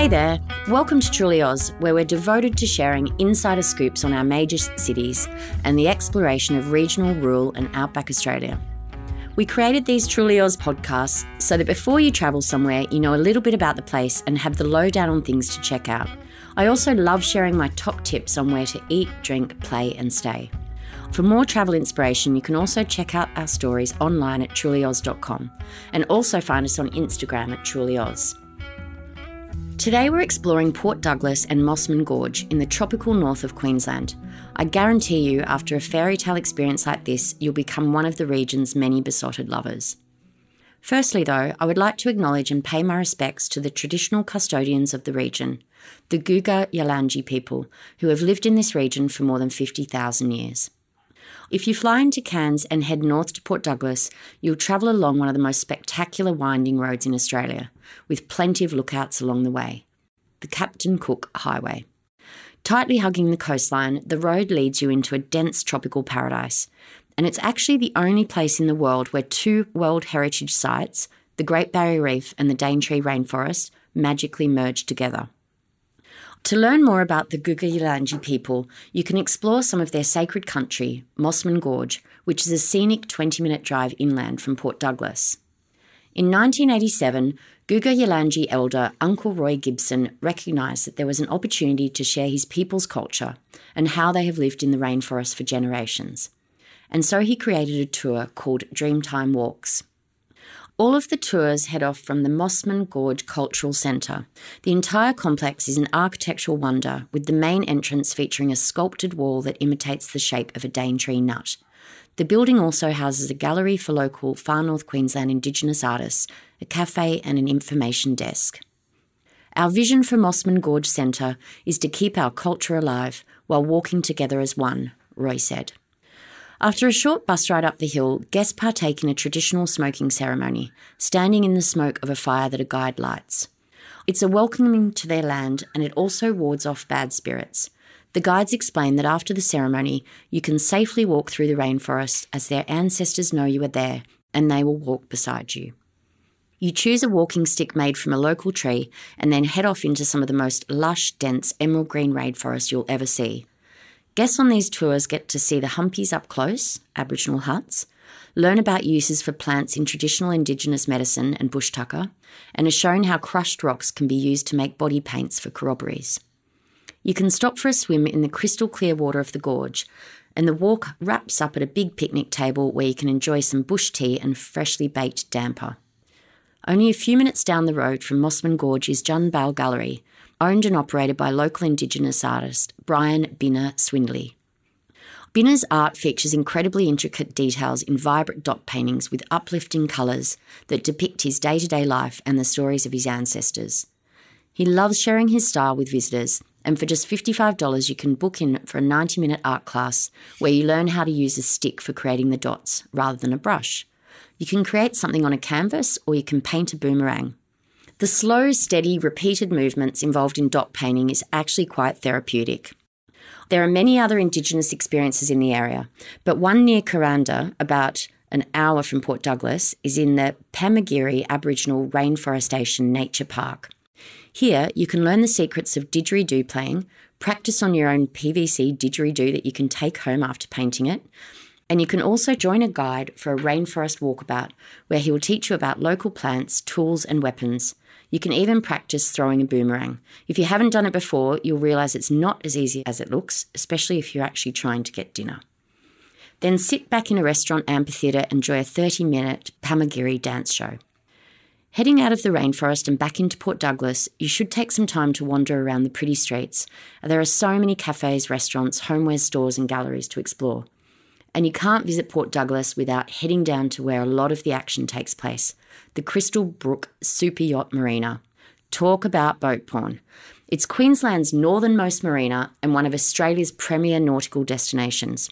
Hey there, welcome to Truly Oz, where we're devoted to sharing insider scoops on our major cities and the exploration of regional, rural, and outback Australia. We created these Truly Oz podcasts so that before you travel somewhere, you know a little bit about the place and have the lowdown on things to check out. I also love sharing my top tips on where to eat, drink, play, and stay. For more travel inspiration, you can also check out our stories online at trulyoz.com and also find us on Instagram at trulyoz. Today we're exploring Port Douglas and Mossman Gorge in the tropical north of Queensland. I guarantee you, after a fairy tale experience like this, you'll become one of the region's many besotted lovers. Firstly, though, I would like to acknowledge and pay my respects to the traditional custodians of the region, the Guuga Yalanji people, who have lived in this region for more than 50,000 years. If you fly into Cairns and head north to Port Douglas, you'll travel along one of the most spectacular winding roads in Australia, with plenty of lookouts along the way the Captain Cook Highway. Tightly hugging the coastline, the road leads you into a dense tropical paradise, and it's actually the only place in the world where two World Heritage sites, the Great Barrier Reef and the Daintree Rainforest, magically merge together. To learn more about the Guuga Yalanji people, you can explore some of their sacred country, Mossman Gorge, which is a scenic 20 minute drive inland from Port Douglas. In 1987, Guuga Yalanji elder Uncle Roy Gibson recognised that there was an opportunity to share his people's culture and how they have lived in the rainforest for generations. And so he created a tour called Dreamtime Walks. All of the tours head off from the Mossman Gorge Cultural Centre. The entire complex is an architectural wonder, with the main entrance featuring a sculpted wall that imitates the shape of a Daintree nut. The building also houses a gallery for local Far North Queensland Indigenous artists, a cafe, and an information desk. Our vision for Mossman Gorge Centre is to keep our culture alive while walking together as one, Roy said. After a short bus ride up the hill, guests partake in a traditional smoking ceremony, standing in the smoke of a fire that a guide lights. It's a welcoming to their land and it also wards off bad spirits. The guides explain that after the ceremony, you can safely walk through the rainforest as their ancestors know you are there and they will walk beside you. You choose a walking stick made from a local tree and then head off into some of the most lush, dense emerald green rainforest you'll ever see. Guests on these tours get to see the humpies up close, Aboriginal huts, learn about uses for plants in traditional Indigenous medicine and bush tucker, and are shown how crushed rocks can be used to make body paints for corroborees. You can stop for a swim in the crystal clear water of the gorge, and the walk wraps up at a big picnic table where you can enjoy some bush tea and freshly baked damper. Only a few minutes down the road from Mossman Gorge is Janbal Gallery, owned and operated by local Indigenous artist Brian Binna Swindley. Binna's art features incredibly intricate details in vibrant dot paintings with uplifting colours that depict his day to day life and the stories of his ancestors. He loves sharing his style with visitors, and for just $55, you can book in for a 90 minute art class where you learn how to use a stick for creating the dots rather than a brush. You can create something on a canvas or you can paint a boomerang. The slow, steady, repeated movements involved in dot painting is actually quite therapeutic. There are many other Indigenous experiences in the area, but one near Kuranda, about an hour from Port Douglas, is in the Pamagirri Aboriginal Rainforestation Nature Park. Here, you can learn the secrets of didgeridoo playing, practice on your own PVC didgeridoo that you can take home after painting it, and you can also join a guide for a rainforest walkabout where he will teach you about local plants, tools, and weapons, you can even practice throwing a boomerang. If you haven't done it before, you'll realise it's not as easy as it looks, especially if you're actually trying to get dinner. Then sit back in a restaurant amphitheatre and enjoy a 30 minute Pamagirri dance show. Heading out of the rainforest and back into Port Douglas, you should take some time to wander around the pretty streets. There are so many cafes, restaurants, homeware stores, and galleries to explore. And you can't visit Port Douglas without heading down to where a lot of the action takes place the Crystalbrook Super Yacht Marina. Talk about boat porn. It's Queensland's northernmost marina and one of Australia's premier nautical destinations.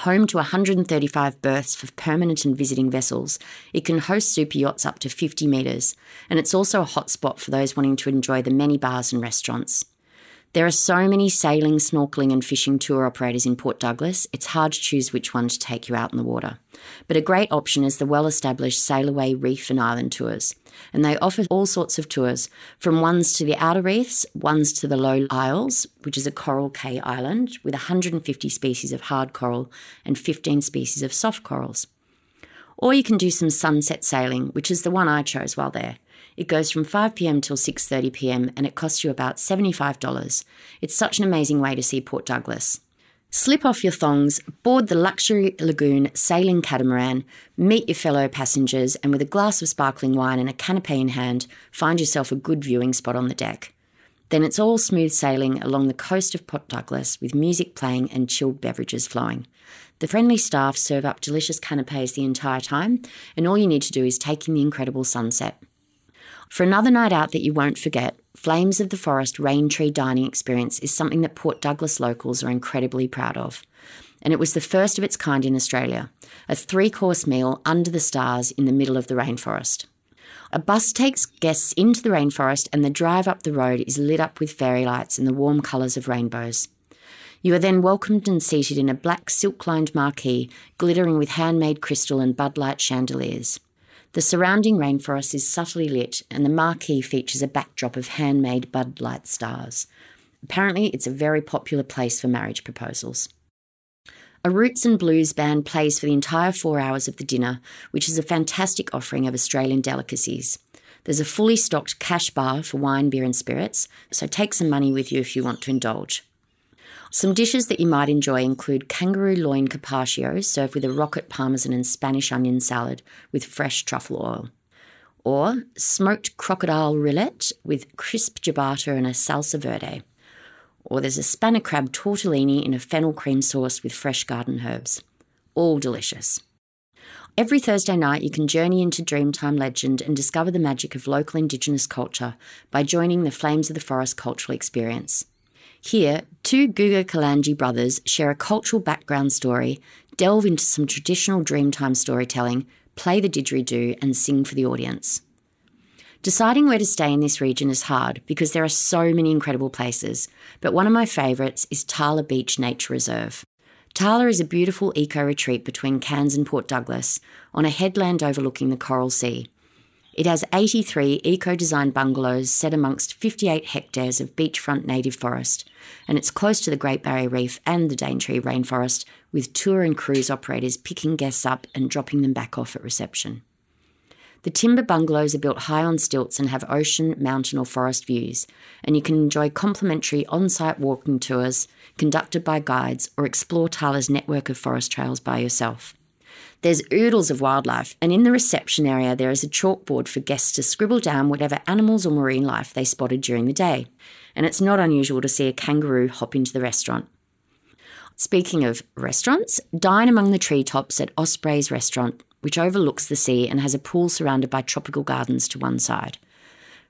Home to 135 berths for permanent and visiting vessels, it can host super yachts up to 50 metres, and it's also a hotspot for those wanting to enjoy the many bars and restaurants. There are so many sailing, snorkeling, and fishing tour operators in Port Douglas, it's hard to choose which one to take you out in the water. But a great option is the well established Sailaway Reef and Island tours. And they offer all sorts of tours, from ones to the outer reefs, ones to the Low Isles, which is a coral cay island with 150 species of hard coral and 15 species of soft corals. Or you can do some sunset sailing, which is the one I chose while there. It goes from 5 pm till 6:30 pm and it costs you about $75. It's such an amazing way to see Port Douglas. Slip off your thongs, board the luxury lagoon sailing catamaran, meet your fellow passengers, and with a glass of sparkling wine and a canapé in hand, find yourself a good viewing spot on the deck. Then it's all smooth sailing along the coast of Port Douglas with music playing and chilled beverages flowing. The friendly staff serve up delicious canapes the entire time, and all you need to do is take in the incredible sunset. For another night out that you won't forget, Flames of the Forest Rain Tree Dining Experience is something that Port Douglas locals are incredibly proud of. And it was the first of its kind in Australia a three course meal under the stars in the middle of the rainforest. A bus takes guests into the rainforest, and the drive up the road is lit up with fairy lights and the warm colours of rainbows. You are then welcomed and seated in a black silk lined marquee glittering with handmade crystal and Bud Light chandeliers. The surrounding rainforest is subtly lit, and the marquee features a backdrop of handmade Bud Light stars. Apparently, it's a very popular place for marriage proposals. A roots and blues band plays for the entire four hours of the dinner, which is a fantastic offering of Australian delicacies. There's a fully stocked cash bar for wine, beer, and spirits, so take some money with you if you want to indulge. Some dishes that you might enjoy include kangaroo loin carpaccio served with a rocket parmesan and Spanish onion salad with fresh truffle oil. Or smoked crocodile rillette with crisp ciabatta and a salsa verde. Or there's a spanner crab tortellini in a fennel cream sauce with fresh garden herbs. All delicious. Every Thursday night, you can journey into Dreamtime Legend and discover the magic of local Indigenous culture by joining the Flames of the Forest cultural experience. Here, two Guuga Yalanji brothers share a cultural background story, delve into some traditional Dreamtime storytelling, play the didgeridoo, and sing for the audience. Deciding where to stay in this region is hard because there are so many incredible places, but one of my favourites is Thala Beach Nature Reserve. Thala is a beautiful eco retreat between Cairns and Port Douglas on a headland overlooking the Coral Sea. It has 83 eco designed bungalows set amongst 58 hectares of beachfront native forest, and it's close to the Great Barrier Reef and the Daintree rainforest, with tour and cruise operators picking guests up and dropping them back off at reception. The timber bungalows are built high on stilts and have ocean, mountain, or forest views, and you can enjoy complimentary on site walking tours conducted by guides or explore Thala's network of forest trails by yourself. There's oodles of wildlife, and in the reception area, there is a chalkboard for guests to scribble down whatever animals or marine life they spotted during the day. And it's not unusual to see a kangaroo hop into the restaurant. Speaking of restaurants, dine among the treetops at Osprey's restaurant, which overlooks the sea and has a pool surrounded by tropical gardens to one side.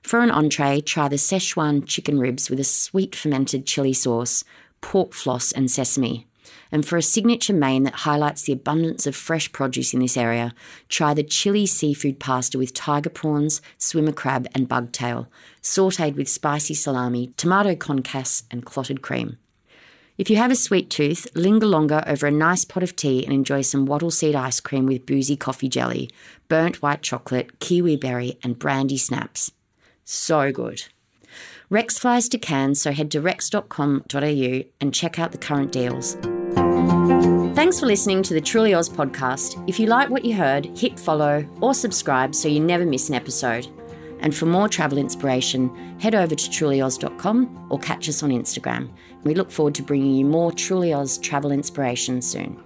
For an entree, try the Szechuan chicken ribs with a sweet fermented chili sauce, pork floss, and sesame. And for a signature main that highlights the abundance of fresh produce in this area, try the chili seafood pasta with tiger prawns, swimmer crab, and bugtail, sauteed with spicy salami, tomato concasse, and clotted cream. If you have a sweet tooth, linger longer over a nice pot of tea and enjoy some wattle seed ice cream with boozy coffee jelly, burnt white chocolate, kiwi berry, and brandy snaps. So good. Rex flies to Cairns, so head to rex.com.au and check out the current deals. Thanks for listening to the Truly Oz podcast. If you like what you heard, hit follow or subscribe so you never miss an episode. And for more travel inspiration, head over to trulyoz.com or catch us on Instagram. We look forward to bringing you more Truly Oz travel inspiration soon.